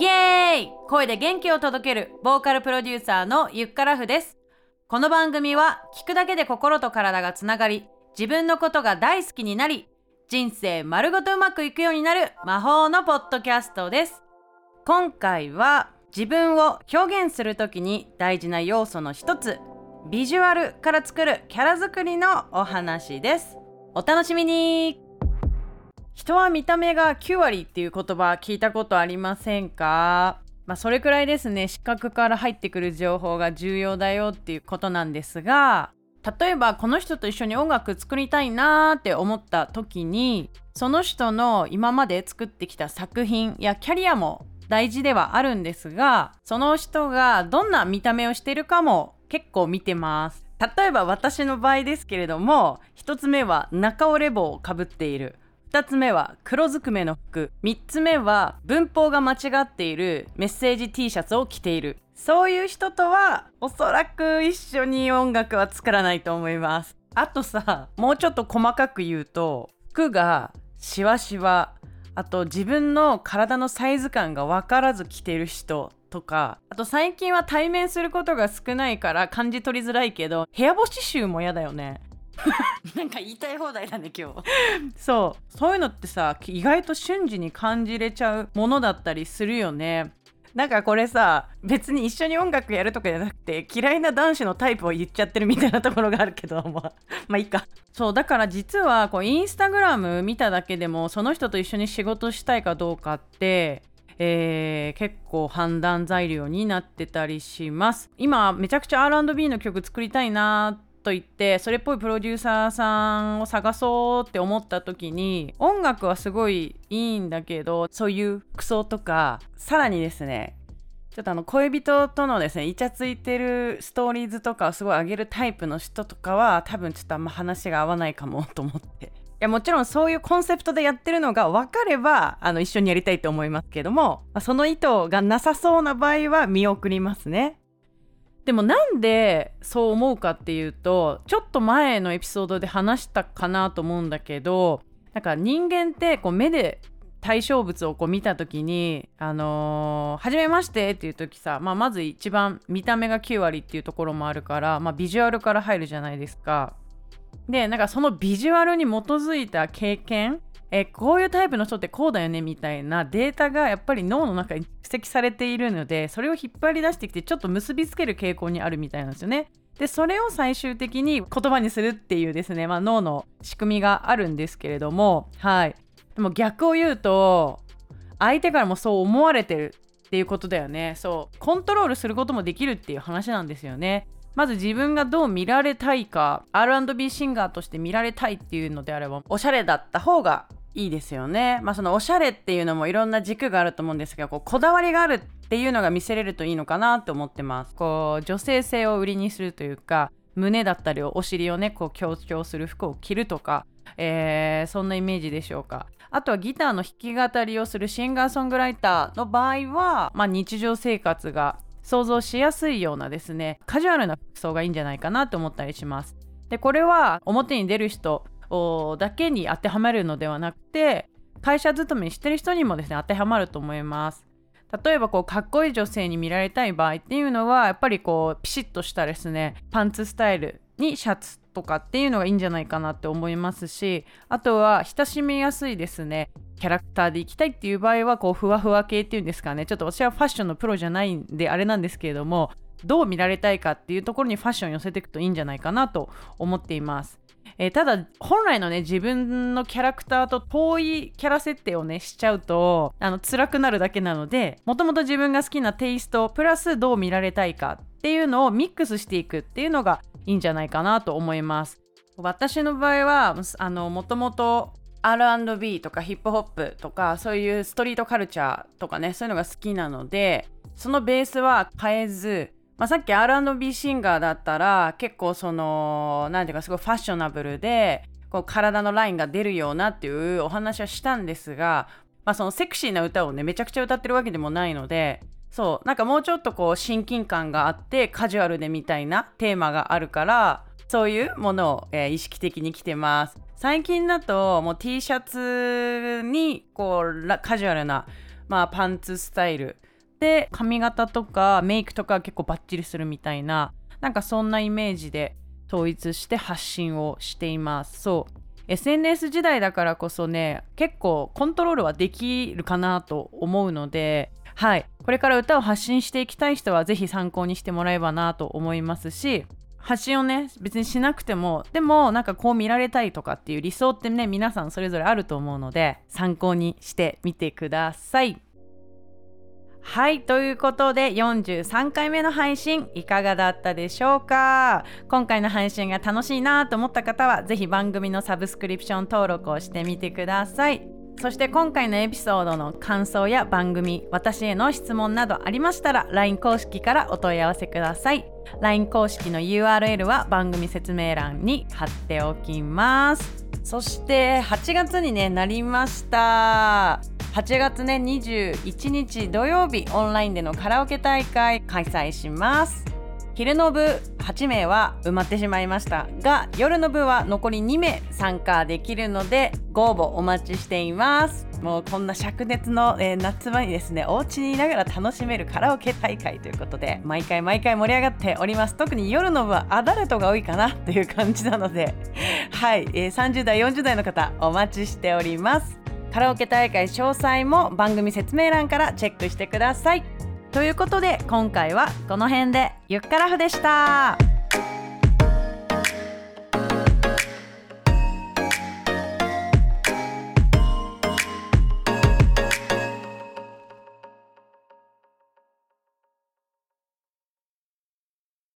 イエーイ！声で元気を届けるボーカルプロデューサーのゆっからふです。この番組は聞くだけで心と体がつながり自分のことが大好きになり人生丸ごとうまくいくようになる魔法のポッドキャストです。今回は自分を表現するときに大事な要素の一つビジュアルから作るキャラ作りのお話です。お楽しみに！人は見た目が9割っていう言葉聞いたことありませんか？まあ、それくらいですね。視覚から入ってくる情報が重要だよっていうことなんですが例えばこの人と一緒に音楽作りたいなーって思った時にその人の今まで作ってきた作品やキャリアも大事ではあるんですがその人がどんな見た目をしてるかも結構見てます。例えば私の場合ですけれども1つ目は中折れ帽をかぶっている。2つ目は黒ずくめの服。3つ目は文法が間違っているメッセージ T シャツを着ている。そういう人とはおそらく一緒に音楽は作らないと思います。あとさもうちょっと細かく言うと服がシワシワ。あと自分の体のサイズ感が分からず着てる人とか。あと最近は対面することが少ないから感じ取りづらいけど部屋干し臭も嫌だよね。なんか言いたい放題だね今日そうそういうのってさ意外と瞬時に感じれちゃうものだったりするよね。なんかこれさ別に一緒に音楽やるとかじゃなくて嫌いな男子のタイプを言っちゃってるみたいなところがあるけどまあ いいか。そうだから実はこうインスタグラム見ただけでもその人と一緒に仕事したいかどうかってえー、結構判断材料になってたりします。今めちゃくちゃ R&B の曲作りたいなと言ってそれっぽいプロデューサーさんを探そうって思った時に音楽はすごいいいんだけどそういう服装とかさらにですねちょっとあの恋人とのですねイチャついてるストーリーズとかをすごい上げるタイプの人とかは多分ちょっとあんま話が合わないかもと思って。いやもちろんそういうコンセプトでやってるのが分かればあの一緒にやりたいと思いますけども、その意図がなさそうな場合は見送りますね。でもなんでそう思うかっていうとちょっと前のエピソードで話したかなと思うんだけどなんか人間ってこう目で対象物をこう見た時に「あのー、初めまして」っていう時さ、まあ、まず一番見た目が9割っていうところもあるから、まあ、ビジュアルから入るじゃないですか。でなんかそのビジュアルに基づいた経験えこういうタイプの人ってこうだよねみたいなデータがやっぱり脳の中に蓄積されているのでそれを引っ張り出してきてちょっと結びつける傾向にあるみたいなんですよね。でそれを最終的に言葉にするっていうですね、まあ、脳の仕組みがあるんですけれどもはい。でも逆を言うと相手からもそう思われてるっていうことだよね。そう。コントロールすることもできるっていう話なんですよね。まず自分がどう見られたいか R&B シンガーとして見られたいっていうのであればおしゃれだった方がいいですよね。まあそのおしゃれっていうのもいろんな軸があると思うんですがこうこだわりがあるっていうのが見せれるといいのかなと思ってます。こう女性性を売りにするというか胸だったりお尻をねこう強調する服を着るとか、えー、そんなイメージでしょうか。あとはギターの弾き語りをするシンガーソングライターの場合は、まあ、日常生活が想像しやすいようなですねカジュアルな服装がいいんじゃないかなと思ったりします。でこれは表に出る人だけに当てはまるのではなくて会社勤めしてる人にもですね当てはまると思います。例えばこうかっこいい女性に見られたい場合っていうのはやっぱりこうピシッとしたですねパンツスタイルにシャツとかっていうのがいいんじゃないかなって思いますしあとは親しみやすいですねキャラクターでいきたいっていう場合はこうふわふわ系っていうんですかねちょっと私はファッションのプロじゃないんであれなんですけれどもどう見られたいかっていうところにファッション寄せていくといいんじゃないかなと思っています。えー、ただ本来のね自分のキャラクターと遠いキャラ設定をねしちゃうとあの辛くなるだけなのでもともと自分が好きなテイストプラスどう見られたいかっていうのをミックスしていくっていうのがいいんじゃないかなと思います。私の場合はあのもともと R&B とかヒップホップとかそういうストリートカルチャーとかねそういうのが好きなのでそのベースは変えずまあ、さっき R&B シンガーだったら結構その何ていうかすごいファッショナブルでこう体のラインが出るようなっていうお話はしたんですが、まあ、そのセクシーな歌をねめちゃくちゃ歌ってるわけでもないのでそうなんかもうちょっとこう親近感があってカジュアルでみたいなテーマがあるからそういうものを、えー、意識的に着てます。最近だともう T シャツにこうカジュアルなまあ、パンツスタイルで髪型とかメイクとか結構バッチリするみたいななんかそんなイメージで統一して発信をしています。そう。SNS 時代だからこそね結構コントロールはできるかなと思うのではい。これから歌を発信していきたい人は是非参考にしてもらえばなと思いますし発信をね別にしなくてもでもなんかこう見られたいとかっていう理想ってね皆さんそれぞれあると思うので参考にしてみてください。はいということで43回目の配信いかがだったでしょうか？今回の配信が楽しいなと思った方は是非番組のサブスクリプション登録をしてみてください。そして今回のエピソードの感想や番組私への質問などありましたら LINE 公式からお問い合わせください。LINE 公式の URL は番組説明欄に貼っておきます。そして8月に、ね、なりました。8月ね21日土曜日オンラインでのカラオケ大会開催します。昼の部8名は埋まってしまいましたが夜の部は残り2名参加できるのでご応募お待ちしています。もうこんな灼熱の、えー、夏場にですねお家にいながら楽しめるカラオケ大会ということで毎回毎回盛り上がっております。特に夜の部はアダルトが多いかなという感じなので。はい、えー、30代40代の方お待ちしております。カラオケ大会詳細も番組説明欄からチェックしてください。ということで今回はこの辺で。ゆっからふでした。